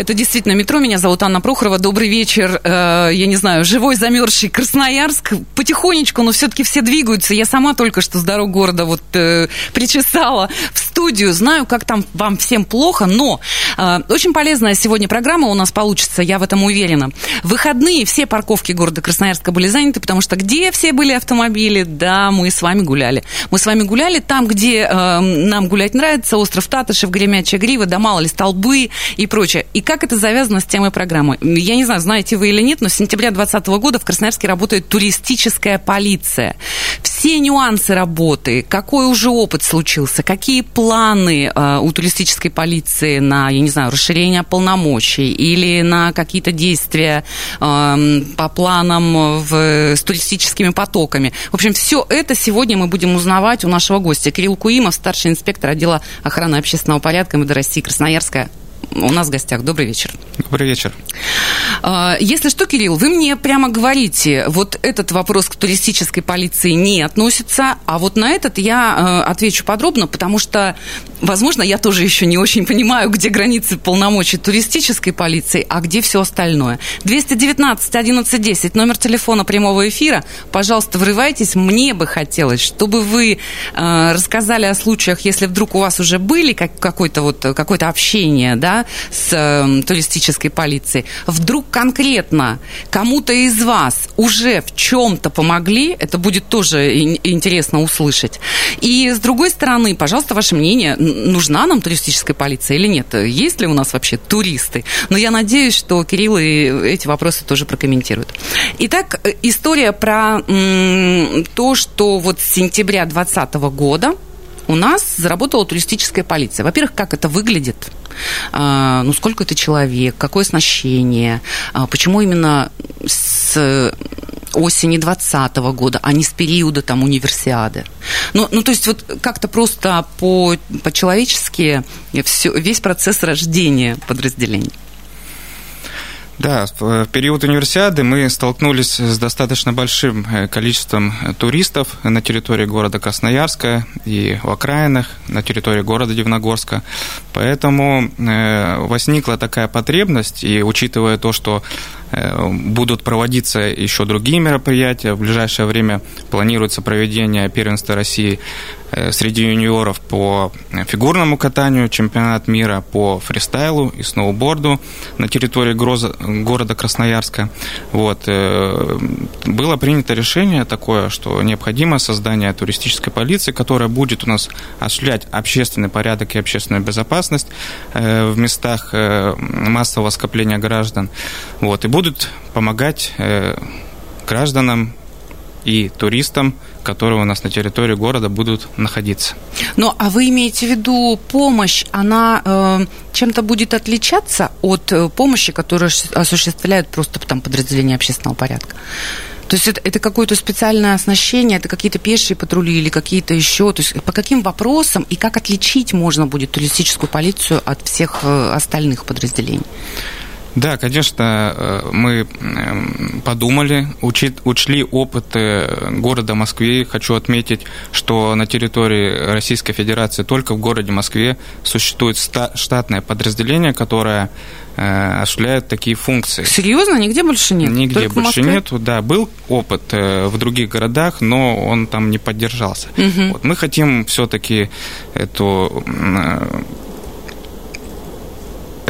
Это действительно метро. Меня зовут Анна Прохорова. Добрый вечер. Э, я не знаю, живой, замерзший Красноярск. Потихонечку, но все-таки все двигаются. Я сама только что с дорог города вот э, причесала в студию. Знаю, как там вам всем плохо, но э, очень полезная сегодня программа у нас получится, я в этом уверена. В выходные все парковки города Красноярска были заняты, потому что где все были автомобили? Да, мы с вами гуляли. Мы с вами гуляли там, где нам гулять нравится, остров Татышев, Гремячая Грива, да мало ли, столбы и прочее. И как это завязано с темой программы? Я не знаю, знаете вы или нет, но с сентября 2020 года в Красноярске работает туристическая полиция. Все нюансы работы, какой уже опыт случился, какие планы э, у туристической полиции на, я не знаю, расширение полномочий или на какие-то действия э, по планам в, с туристическими потоками. В общем, все это сегодня мы будем узнавать у нашего гостя. Кирилл Куимов, старший инспектор отдела охраны общественного порядка МВД России Красноярская у нас в гостях. Добрый вечер. Добрый вечер. А, если что, Кирилл, вы мне прямо говорите, вот этот вопрос к туристической полиции не относится, а вот на этот я э, отвечу подробно, потому что, возможно, я тоже еще не очень понимаю, где границы полномочий туристической полиции, а где все остальное. 219 11 10, номер телефона прямого эфира. Пожалуйста, врывайтесь. Мне бы хотелось, чтобы вы э, рассказали о случаях, если вдруг у вас уже были как, какое-то вот, какое-то общение, да, с э, туристической полицией, вдруг конкретно кому-то из вас уже в чем-то помогли, это будет тоже интересно услышать. И с другой стороны, пожалуйста, ваше мнение, нужна нам туристическая полиция или нет? Есть ли у нас вообще туристы? Но я надеюсь, что Кирилл и эти вопросы тоже прокомментирует. Итак, история про то, что вот с сентября 2020 года у нас заработала туристическая полиция. Во-первых, как это выглядит? А, ну, сколько это человек, какое оснащение, а, почему именно с осени 2020 года, а не с периода там универсиады. Ну, ну то есть вот как-то просто по, по-человечески все, весь процесс рождения подразделений. Да, в период универсиады мы столкнулись с достаточно большим э, количеством туристов на территории города Красноярска и в окраинах, на территории города Дивногорска. Поэтому э, возникла такая потребность, и учитывая то, что Э, будут проводиться еще другие мероприятия. В ближайшее время планируется проведение первенства России э, среди юниоров по фигурному катанию, чемпионат мира по фристайлу и сноуборду на территории города Красноярска. Вот. Э, было принято решение такое, что необходимо создание туристической полиции, которая будет у нас осуществлять общественный порядок и общественную безопасность в местах массового скопления граждан. Вот. И будут помогать э, гражданам и туристам, которые у нас на территории города будут находиться. Ну, а вы имеете в виду помощь, она э, чем-то будет отличаться от э, помощи, которую осуществляют просто там подразделения общественного порядка? То есть это, это какое-то специальное оснащение, это какие-то пешие патрули или какие-то еще? То есть по каким вопросам и как отличить можно будет туристическую полицию от всех э, остальных подразделений? Да, конечно, э, мы подумали, учли опыт города Москвы. Хочу отметить, что на территории Российской Федерации только в городе Москве существует штатное подразделение, которое э, осуществляет такие функции. Серьезно? Нигде больше нет? Нигде Только больше нет. Да, был опыт э, в других городах, но он там не поддержался. Угу. Вот, мы хотим все-таки эту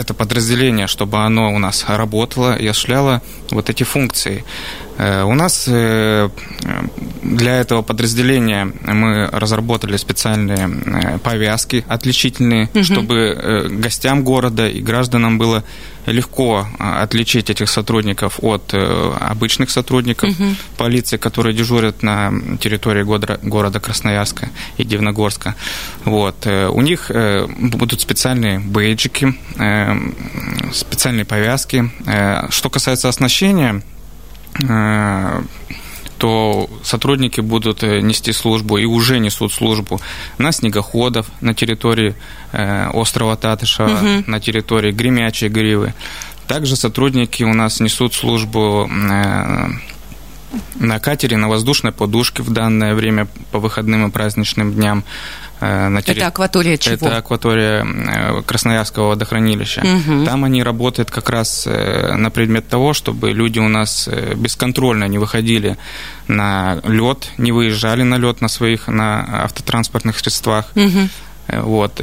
это подразделение, чтобы оно у нас работало и осуществляло вот эти функции. Э, у нас э, для этого подразделения мы разработали специальные э, повязки отличительные, угу. чтобы гостям города и гражданам было легко отличить этих сотрудников от обычных сотрудников угу. полиции, которые дежурят на территории города Красноярска и Дивногорска. Вот. У них будут специальные бейджики, специальные повязки. Что касается оснащения, то сотрудники будут э, нести службу и уже несут службу на снегоходов на территории э, острова Татышева, угу. на территории Гремячей Гривы. Также сотрудники у нас несут службу э, на катере, на воздушной подушке в данное время по выходным и праздничным дням. Э, на терри... Это акватория чего? Это акватория э, Красноярского водохранилища. Угу. Там они работают как раз э, на предмет того, чтобы люди у нас бесконтрольно не выходили на лед, не выезжали на лед на своих на автотранспортных средствах. Угу. Вот.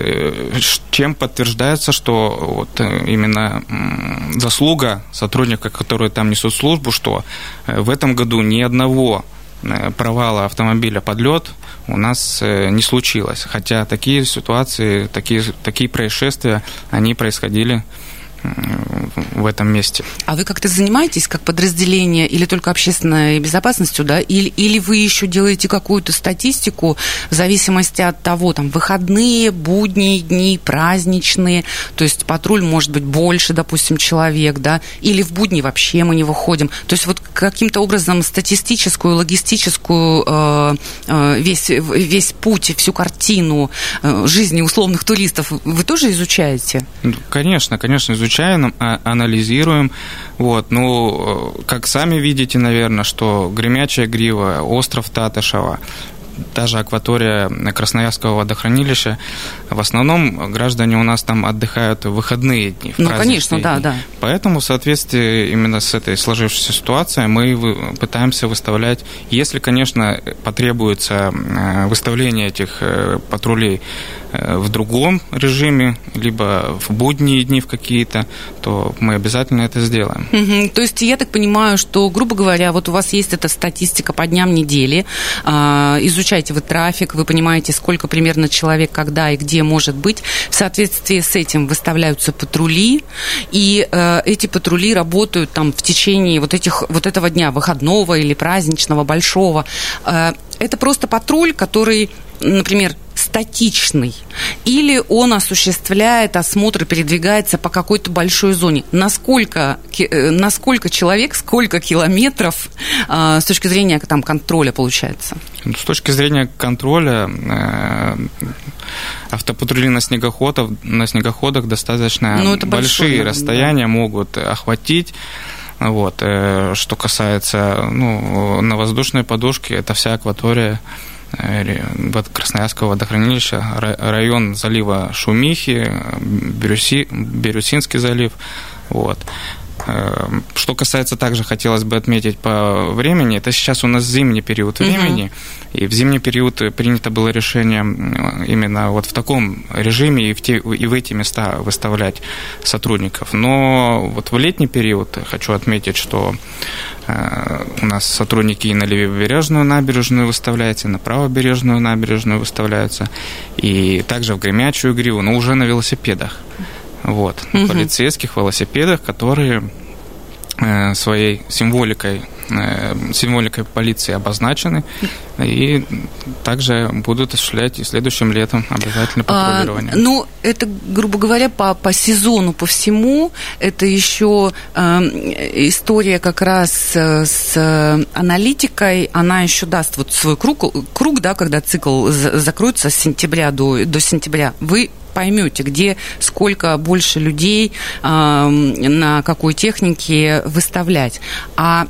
Чем подтверждается, что вот именно заслуга сотрудника, которые там несут службу, что в этом году ни одного провала автомобиля под лед у нас э, не случилось. Хотя такие ситуации, такие, такие происшествия, они происходили в этом месте. А вы как-то занимаетесь как подразделение или только общественной безопасностью, да? Или, или вы еще делаете какую-то статистику в зависимости от того, там, выходные, будние дни, праздничные, то есть патруль может быть больше, допустим, человек, да? Или в будни вообще мы не выходим. То есть вот каким-то образом статистическую, логистическую э, э, весь, весь путь, всю картину э, жизни условных туристов вы тоже изучаете? Конечно, конечно, изучаю изучаем, а, анализируем. Вот, ну, как сами видите, наверное, что Гремячая Грива, остров Татышева, та же акватория Красноярского водохранилища, в основном граждане у нас там отдыхают в выходные дни. В ну, конечно, да, да. Поэтому в соответствии именно с этой сложившейся ситуацией мы пытаемся выставлять, если, конечно, потребуется э, выставление этих э, патрулей Э, в другом режиме, либо в будние дни в какие-то, то мы обязательно это сделаем. Угу. То есть я так понимаю, что, грубо говоря, вот у вас есть эта статистика по дням недели, а, изучаете вы трафик, вы понимаете, сколько примерно человек, когда и где может быть. В соответствии с этим выставляются патрули, и э, эти патрули работают там в течение вот, этих, вот этого дня, выходного или праздничного, большого. Э, это просто патруль, который, например, статичный, или он осуществляет осмотр и передвигается по какой-то большой зоне. Насколько, э, насколько человек, сколько километров э, с точки зрения там, контроля получается? С точки зрения контроля э, автопатрули на снегоходах, на снегоходах достаточно ну, большие большой, расстояния да. могут охватить. Вот. Что касается ну, на воздушной подушке, это вся акватория Красноярского водохранилища, район залива Шумихи, Бирюси, Бирюсинский залив. Вот. Эм, что касается также, хотелось бы отметить по времени, это сейчас у нас зимний период времени, угу. и в зимний период принято было решение именно вот в таком режиме и в, те, и в эти места выставлять сотрудников. Но вот в летний период хочу отметить, что э, у нас сотрудники и на левобережную набережную выставляются, и на правобережную набережную выставляются, и также в Гремячую гриву, но уже на велосипедах вот, угу. полицейских велосипедах, которые э, своей символикой э, символикой полиции обозначены и также будут осуществлять и следующим летом обязательно а, патрулирование. А, ну, это, грубо говоря, по, по сезону, по всему, это еще э, история как раз э, с аналитикой, она еще даст вот свой круг, круг да, когда цикл закроется с сентября до, до сентября. Вы поймете, где сколько больше людей э, на какой технике выставлять. А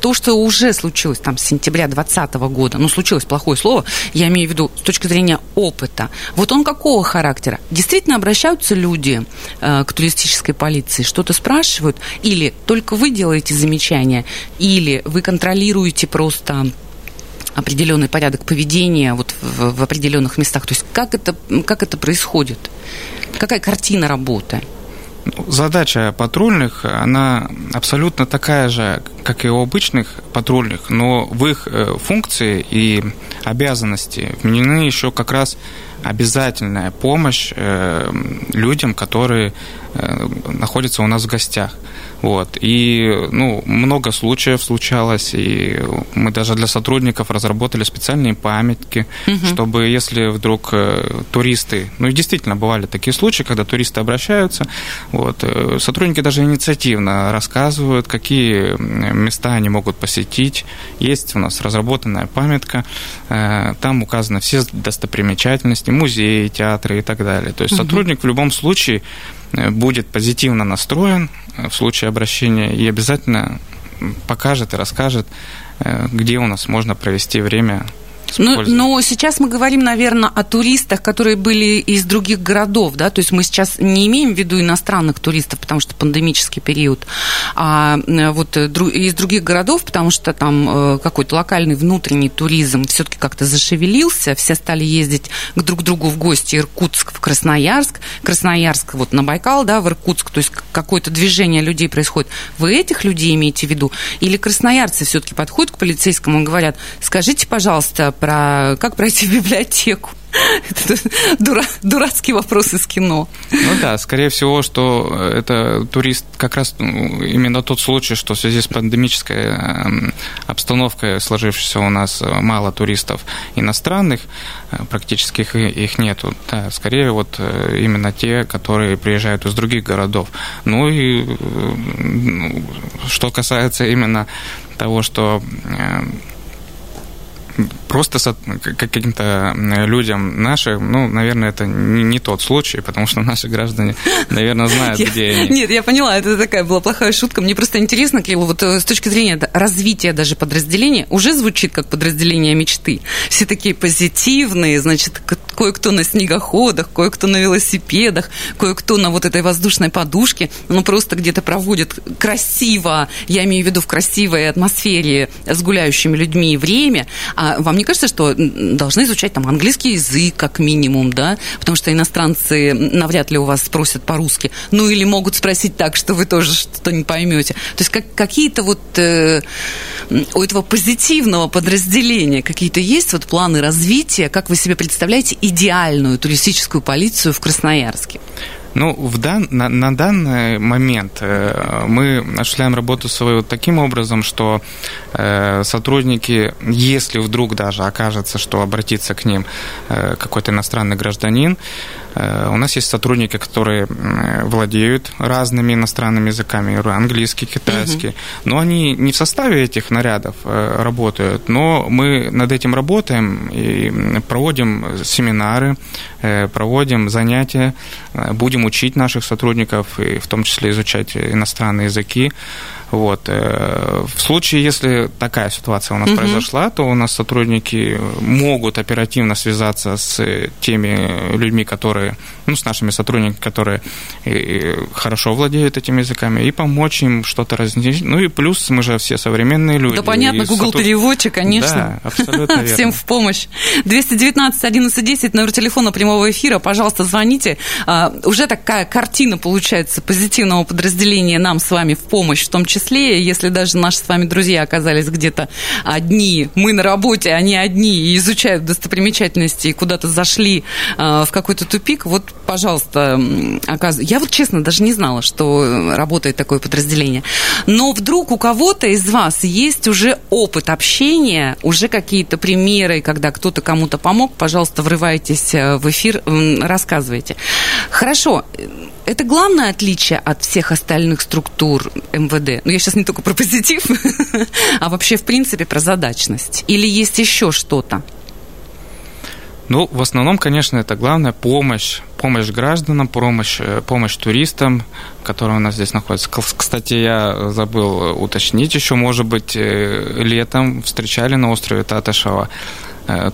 то, что уже случилось там с сентября 2020 года, ну, случилось плохое слово, я имею в виду с точки зрения опыта, вот он какого характера? Действительно обращаются люди э, к туристической полиции, что-то спрашивают, или только вы делаете замечания, или вы контролируете просто определенный порядок поведения вот в, в определенных местах. То есть как это, как это происходит? Какая картина работы? Ну, задача патрульных, она абсолютно такая же, как и у обычных патрульных, но в их э, функции и обязанности вменены еще как раз обязательная помощь э, людям, которые э, находятся у нас в гостях. Вот. И ну, много случаев случалось, и мы даже для сотрудников разработали специальные памятки, угу. чтобы если вдруг э, туристы, ну и действительно бывали такие случаи, когда туристы обращаются, вот, э, сотрудники даже инициативно рассказывают, какие места они могут посетить. Есть у нас разработанная памятка, там указаны все достопримечательности, музеи, театры и так далее. То есть угу. сотрудник в любом случае будет позитивно настроен э, в случае обращения и обязательно покажет и расскажет, э, где у нас можно провести время но, но сейчас мы говорим, наверное, о туристах, которые были из других городов, да, то есть мы сейчас не имеем в виду иностранных туристов, потому что пандемический период, а э, вот э, из других городов, потому что там э, какой-то локальный внутренний туризм все-таки как-то зашевелился, все стали ездить к друг другу в гости. Иркутск, в Красноярск, Красноярск вот на Байкал, да, в Иркутск, то есть какое-то движение людей происходит. Вы этих людей имеете в виду? Или красноярцы все-таки подходят к полицейскому и говорят, скажите, пожалуйста, про как пройти библиотеку. Это дура, дурацкий вопрос из кино. Ну да, скорее всего, что это турист как раз ну, именно тот случай, что в связи с пандемической эм, обстановкой сложившейся у нас э, мало туристов иностранных, э, практически их, их нету. Да, скорее вот э, именно те, которые приезжают из других городов. Ну и ну, что касается именно того, что просто каким-то людям нашим, ну, наверное, это не, не тот случай, потому что наши граждане, наверное, знают, где они. Нет, я поняла, это такая была плохая шутка. Мне просто интересно, Кирилл, вот э, с точки зрения развития даже подразделения, уже звучит как подразделение мечты. Все такие позитивные, значит, кое-кто на снегоходах, кое-кто на велосипедах, кое-кто на вот этой воздушной подушке, ну, просто где-то проводит красиво, я имею в виду в красивой атмосфере с гуляющими людьми время, а вам не кажется, что должны изучать там английский язык как минимум, да? Потому что иностранцы навряд ли у вас спросят по-русски. Ну или могут спросить так, что вы тоже что-то не поймете. То есть как, какие-то вот э, у этого позитивного подразделения какие-то есть вот планы развития? Как вы себе представляете идеальную туристическую полицию в Красноярске? Ну, в дан, на, на данный момент э, мы осуществляем работу свою таким образом, что э, сотрудники, если вдруг даже окажется, что обратиться к ним э, какой-то иностранный гражданин, у нас есть сотрудники, которые владеют разными иностранными языками, английский, китайский, угу. но они не в составе этих нарядов э, работают, но мы над этим работаем и проводим семинары, э, проводим занятия, будем учить наших сотрудников, и в том числе изучать иностранные языки. Вот. Э, в случае, если такая ситуация у нас угу. произошла, то у нас сотрудники могут оперативно связаться с теми людьми, которые, ну, с нашими сотрудниками, которые хорошо владеют этими языками, и помочь им что-то разнести. Ну и плюс мы же все современные люди. Да понятно, Google сотруд... переводчик, конечно. Да, абсолютно верно. Всем в помощь. 219 11 10, номер телефона прямого эфира, пожалуйста, звоните. А, уже такая картина получается позитивного подразделения нам с вами в помощь, в том числе числе, если даже наши с вами друзья оказались где-то одни, мы на работе, они одни и изучают достопримечательности и куда-то зашли э, в какой-то тупик, вот, пожалуйста, оказ... я вот честно даже не знала, что работает такое подразделение. Но вдруг у кого-то из вас есть уже опыт общения, уже какие-то примеры, когда кто-то кому-то помог, пожалуйста, врывайтесь э, в эфир, рассказывайте. Хорошо, это главное отличие от всех остальных структур МВД. Ну, я сейчас не только про позитив, а вообще, в принципе, про задачность. Или есть еще что-то? Ну, в основном, конечно, это главное помощь. Помощь гражданам, помощь, э, помощь туристам, которые у нас здесь находятся. Кстати, я забыл уточнить еще, может быть, э, летом встречали на острове Татышева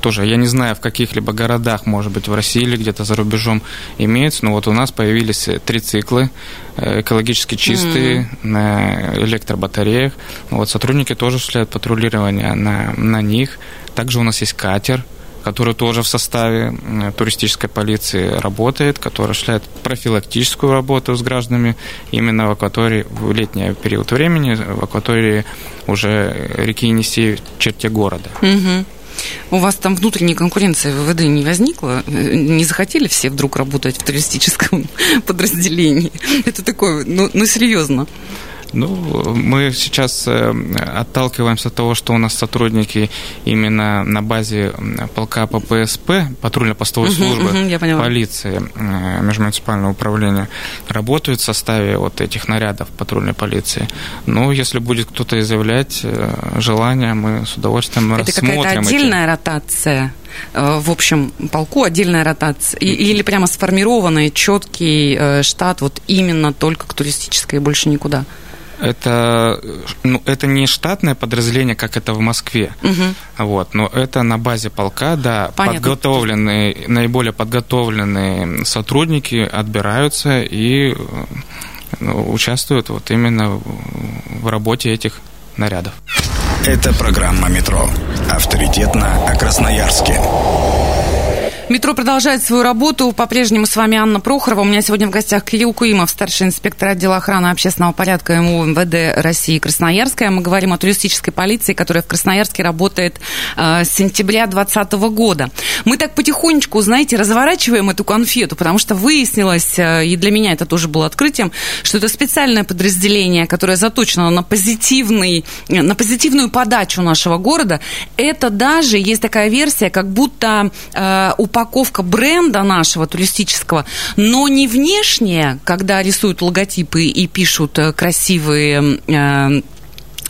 тоже, я не знаю, в каких-либо городах, может быть, в России или где-то за рубежом имеется, но вот у нас появились э, трициклы э, экологически чистые mm. на электробатареях. Вот сотрудники тоже осуществляют патрулирование на, на них. Также у нас есть катер, который тоже в составе туристической полиции работает, который осуществляет профилактическую работу с гражданами именно в акватории в летний период времени, в акватории уже реки Енисей в черте города. Угу. У вас там внутренней конкуренции в ВВД не возникло? Не захотели все вдруг работать в туристическом подразделении? Это такое, ну, ну серьезно. Ну, мы сейчас э, отталкиваемся от того, что у нас сотрудники именно на базе полка ППСП, патрульно-постовой службы, uh-huh, uh-huh, полиции, э, межмуниципального управления, работают в составе вот этих нарядов патрульной полиции. Ну, если будет кто-то изъявлять э, желание, мы с удовольствием Это рассмотрим. Это какая-то отдельная эти... ротация? в общем полку отдельная ротация или прямо сформированный четкий штат вот именно только к туристической и больше никуда? Это, ну, это не штатное подразделение, как это в Москве. Угу. Вот, но это на базе полка, да, Понятно. подготовленные, наиболее подготовленные сотрудники отбираются и ну, участвуют вот именно в работе этих нарядов. Это программа «Метро». Авторитетно о Красноярске. Метро продолжает свою работу. По-прежнему с вами Анна Прохорова. У меня сегодня в гостях Кирилл Куимов, старший инспектор отдела охраны общественного порядка МВД России Красноярская. Мы говорим о туристической полиции, которая в Красноярске работает э, с сентября 2020 года. Мы так потихонечку, знаете, разворачиваем эту конфету, потому что выяснилось, э, и для меня это тоже было открытием, что это специальное подразделение, которое заточено на, позитивный, на позитивную подачу нашего города. Это даже, есть такая версия, как будто э, упаковка упаковка бренда нашего туристического, но не внешняя, когда рисуют логотипы и пишут э, красивые э,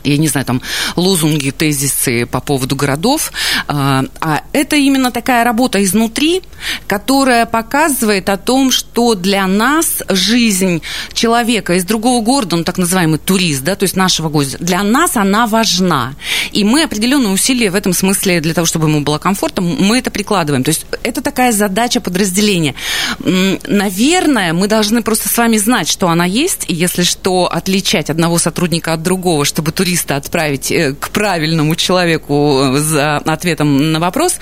я не знаю, там, лозунги, тезисы по поводу городов, а, а это именно такая работа изнутри, которая показывает о том, что для нас жизнь человека из другого города, он так называемый турист, да, то есть нашего гостя, для нас она важна. И мы определенные усилия в этом смысле для того, чтобы ему было комфортно, мы это прикладываем. То есть это такая задача подразделения. Наверное, мы должны просто с вами знать, что она есть, и если что, отличать одного сотрудника от другого, чтобы турист туриста отправить э, к правильному человеку за ответом на вопрос.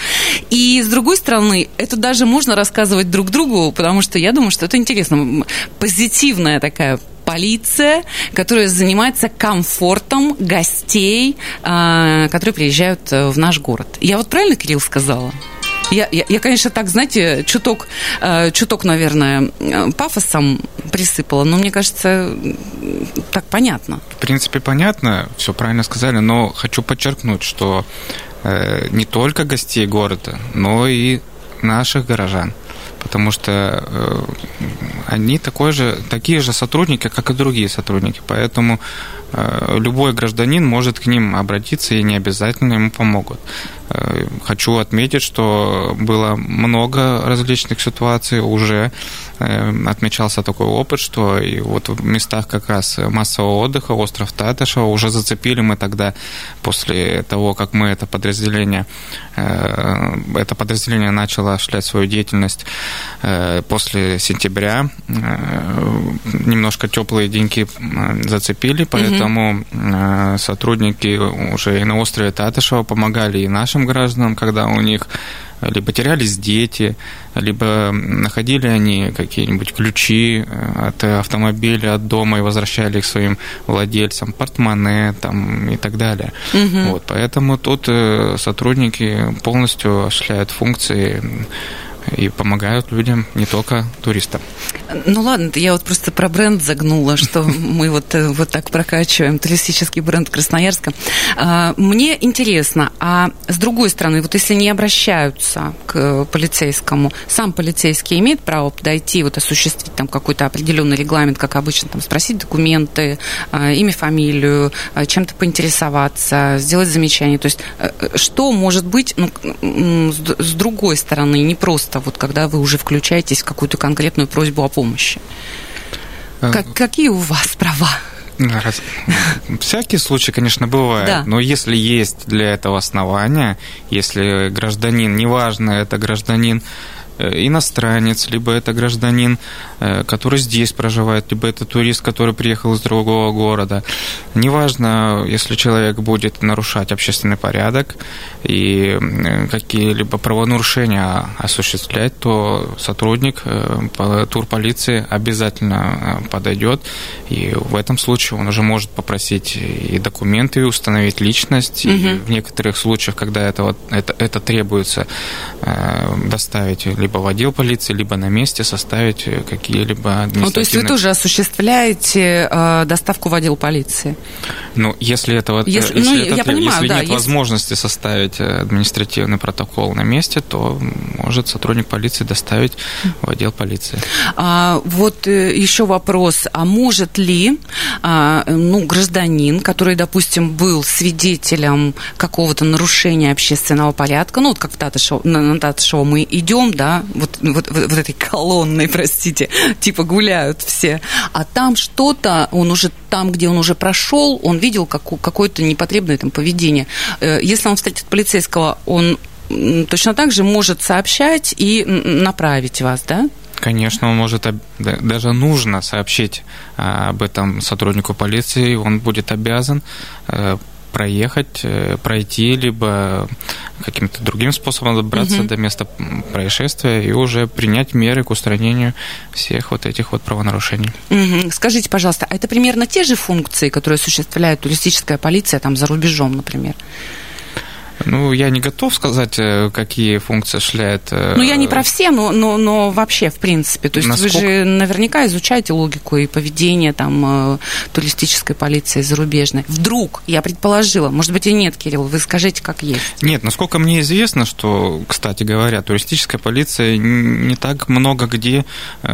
И с другой стороны, это даже можно рассказывать друг другу, потому что я думаю, что это интересно. Позитивная такая полиция, которая занимается комфортом гостей, а, которые приезжают э, в наш город. Я вот правильно, Кирилл, сказала? Я, я, я конечно, так, знаете, чуток, э, чуток, наверное, э, пафосом присыпала, но мне кажется, так понятно. В принципе, понятно, все правильно сказали, но хочу подчеркнуть, что э, не только гостей города, но и наших горожан потому что они такой же, такие же сотрудники, как и другие сотрудники. Поэтому э, любой гражданин может к ним обратиться и не обязательно ему помогут. Э, хочу отметить, что было много различных ситуаций уже. Э, отмечался такой опыт, что и вот в местах как раз массового отдыха, остров Татышева, уже зацепили мы тогда, после того, как мы это подразделение, это подразделение начало осуществлять свою деятельность после сентября, немножко теплые деньги зацепили, поэтому угу. сотрудники уже и на острове Татышева помогали и нашим гражданам, когда у них либо терялись дети, либо находили они какие-нибудь ключи э, от автомобиля, от дома и возвращали их своим владельцам, портмоне там, и так далее. Угу. Вот, поэтому тут э, сотрудники полностью осуществляют функции и помогают людям, не только туристам. Ну ладно, я вот просто про бренд загнула, что мы вот, э, вот так прокачиваем туристический бренд Красноярска. Мне интересно, а с другой стороны, вот если не обращаются к полицейскому, сам полицейский имеет право подойти, вот осуществить там какой-то определенный регламент, как обычно, там спросить документы, а, имя, фамилию, а, чем-то поинтересоваться, сделать замечание. То есть э, э, что может быть ну, с другой стороны, не просто вот когда вы уже включаетесь в какую-то конкретную просьбу о помощи. Э, как, какие у вас права? Раз... Всякие случаи, конечно, бывают, да. но если есть для этого основания, если гражданин, неважно, это гражданин иностранец, либо это гражданин, который здесь проживает, либо это турист, который приехал из другого города. Неважно, если человек будет нарушать общественный порядок и какие-либо правонарушения осуществлять, то сотрудник турполиции обязательно подойдет, и в этом случае он уже может попросить и документы, и установить личность, угу. и в некоторых случаях, когда это, это, это требуется, доставить либо в отдел полиции, либо на месте составить какие-либо административные... Ну, то есть вы тоже осуществляете э, доставку в отдел полиции? Ну, если этого если, если, ну, это, я понимаю, если да, нет если... возможности составить административный протокол на месте, то может сотрудник полиции доставить в отдел полиции. А, вот э, еще вопрос. А может ли а, ну, гражданин, который, допустим, был свидетелем какого-то нарушения общественного порядка, ну, вот как в Татышево, на, на Татышево мы идем, да, вот, вот, вот, вот этой колонной, простите, типа гуляют все, а там что-то, он уже там, где он уже прошел, он видел как, какое-то непотребное там поведение. Э, если он встретит полицейского, он точно так же может сообщать и направить вас, да? Конечно, он может, даже нужно сообщить а, об этом сотруднику полиции, он будет обязан э, проехать, э, пройти, либо каким-то другим способом добраться угу. до места происшествия и уже принять меры к устранению всех вот этих вот правонарушений. Угу. Скажите, пожалуйста, а это примерно те же функции, которые осуществляет туристическая полиция там за рубежом, например? Ну, я не готов сказать, э, какие функции шляет. Э, ну, я не про все, но, но, но вообще, в принципе. То есть Насколько... вы же наверняка изучаете логику и поведение там э, туристической полиции зарубежной. Вдруг, я предположила, может быть и нет, Кирилл, вы скажите, как есть. Нет, насколько мне известно, что, кстати говоря, туристическая полиция не так много где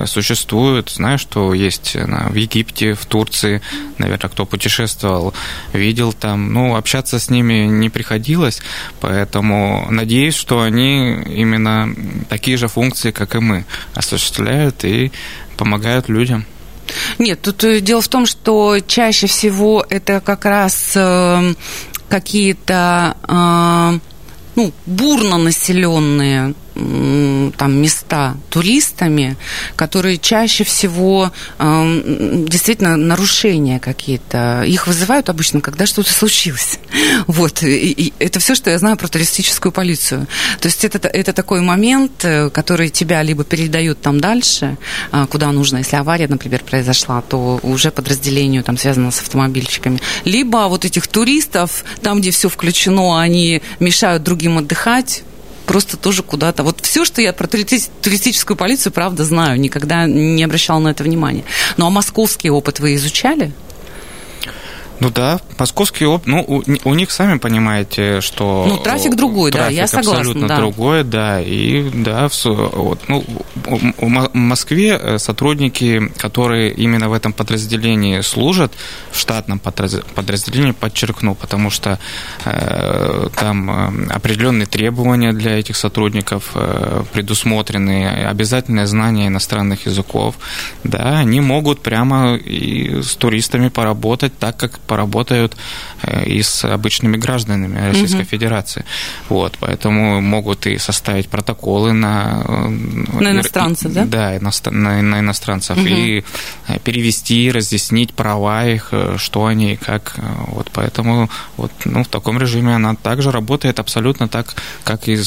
существует. Знаю, что есть в Египте, в Турции, наверное, кто путешествовал, видел там. Ну, общаться с ними не приходилось. Поэтому надеюсь, что они именно такие же функции, как и мы, осуществляют и помогают людям. Нет, тут э, дело в том, что чаще всего это как раз э, какие-то э, ну, бурно населенные там места туристами, которые чаще всего э, действительно нарушения какие-то. Их вызывают обычно, когда что-то случилось. Вот. И, и это все, что я знаю про туристическую полицию. То есть это, это такой момент, э, который тебя либо передают там дальше, э, куда нужно. Если авария, например, произошла, то уже подразделению там связано с автомобильщиками. Либо вот этих туристов, там, где все включено, они мешают другим отдыхать, просто тоже куда-то. Вот все, что я про туристическую полицию, правда, знаю, никогда не обращала на это внимания. Ну а московский опыт вы изучали? Ну да, московский опыт, ну у, у них сами понимаете, что ну трафик другой, трафик да, я согласна, абсолютно да. другой, да, и да, в, вот, ну в Москве э, сотрудники, которые именно в этом подразделении служат, в штатном подразделении, подчеркну, потому что э, там э, определенные требования для этих сотрудников э, предусмотрены, обязательное знание иностранных языков, да, они могут прямо и с туристами поработать так, как поработают э, и с обычными гражданами Российской угу. Федерации. Вот, поэтому могут и составить протоколы на... Э, на иностранцев, и, да? Да, на, на иностранцев. Угу. И э, перевести, разъяснить права их, что они и как. Вот, поэтому вот, ну, в таком режиме она также работает абсолютно так, как и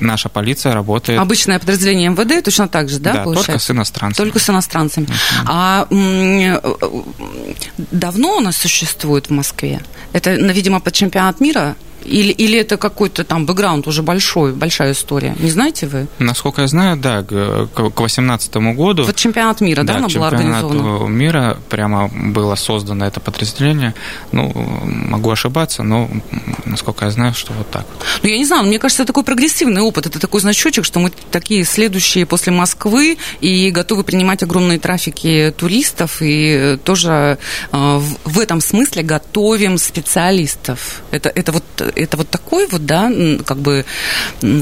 наша полиция работает. Обычное подразделение МВД точно так же, да, да получается? только с иностранцами. Только с иностранцами. Uh-huh. А давно у нас существует в Москве. Это, видимо, под чемпионат мира или, или это какой-то там бэкграунд уже большой, большая история? Не знаете вы? Насколько я знаю, да, к 2018 году... Вот чемпионат мира, да, да она была организована? мира прямо было создано это подразделение. Ну, могу ошибаться, но насколько я знаю, что вот так. Ну, я не знаю, мне кажется, это такой прогрессивный опыт. Это такой значочек, что мы такие следующие после Москвы и готовы принимать огромные трафики туристов и тоже э, в этом смысле готовим специалистов. Это, это вот это вот такой вот, да, как бы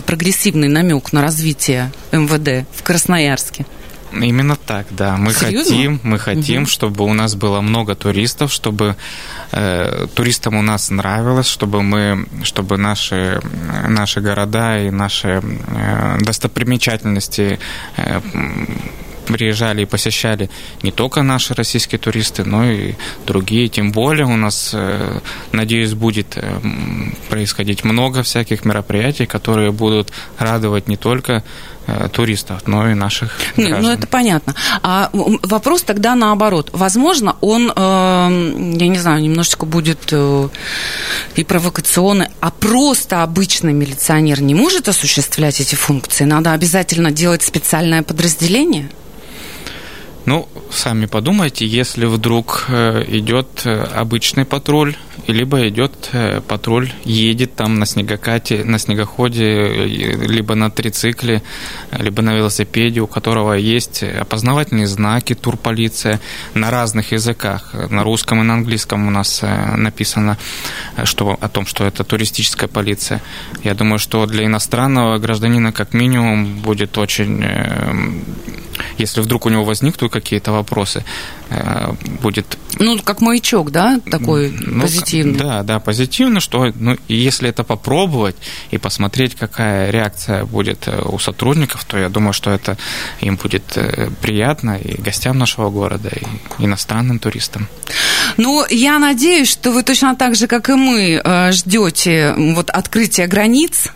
прогрессивный намек на развитие МВД в Красноярске. Именно так, да. Мы Серьезно? хотим, мы хотим, угу. чтобы у нас было много туристов, чтобы э, туристам у нас нравилось, чтобы мы, чтобы наши наши города и наши э, достопримечательности э, приезжали и посещали не только наши российские туристы, но и другие. Тем более у нас, э, надеюсь, будет э, происходить много всяких мероприятий, которые будут радовать не только э, туристов, но и наших Нет, граждан. Ну, это понятно. А вопрос тогда наоборот. Возможно, он, я не знаю, немножечко будет и провокационный, а просто обычный милиционер не может осуществлять эти функции? Надо обязательно делать специальное подразделение? Ну, сами подумайте, если вдруг э, идет э, обычный патруль, либо идет э, патруль, едет там на снегокате, на снегоходе, либо на трицикле, либо на велосипеде, у которого есть опознавательные знаки, турполиция на разных языках. На русском и на английском у нас написано что, о том, что это туристическая полиция. Я думаю, что для иностранного гражданина как минимум будет очень если вдруг у него возникнут какие-то вопросы, э, будет... Ну, как маячок, да, такой ну, позитивный? Да, да, позитивно, что ну, если это попробовать и посмотреть, какая реакция будет э, у сотрудников, то я думаю, что это им будет э, приятно и гостям нашего города, и иностранным туристам. Ну, я надеюсь, что вы точно так же, как и мы, ждете вот открытия границ,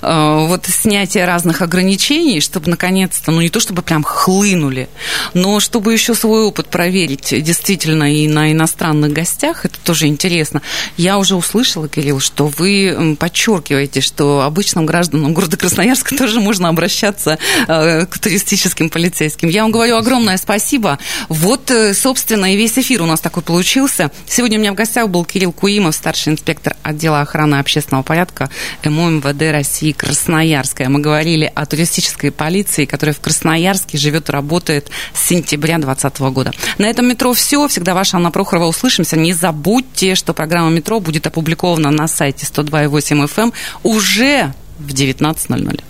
вот снятие разных ограничений, чтобы наконец-то, ну не то чтобы прям хлынули, но чтобы еще свой опыт проверить действительно и на иностранных гостях, это тоже интересно. Я уже услышала, Кирилл, что вы подчеркиваете, что обычным гражданам города Красноярска тоже можно обращаться э, к туристическим полицейским. Я вам говорю огромное спасибо. Вот, э, собственно, и весь эфир у нас такой получился. Сегодня у меня в гостях был Кирилл Куимов, старший инспектор отдела охраны общественного порядка МО МВД России Красноярская. Мы говорили о туристической полиции, которая в Красноярске живет и работает с сентября 2020 года. На этом метро все. Всегда ваша Анна Прохорова. Услышимся. Не забудьте, что программа метро будет опубликована на сайте 102.8 FM эм уже в 19.00.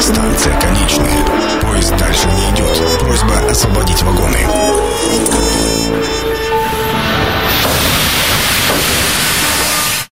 Станция конечная. Поезд дальше не идет. Просьба освободить вагоны.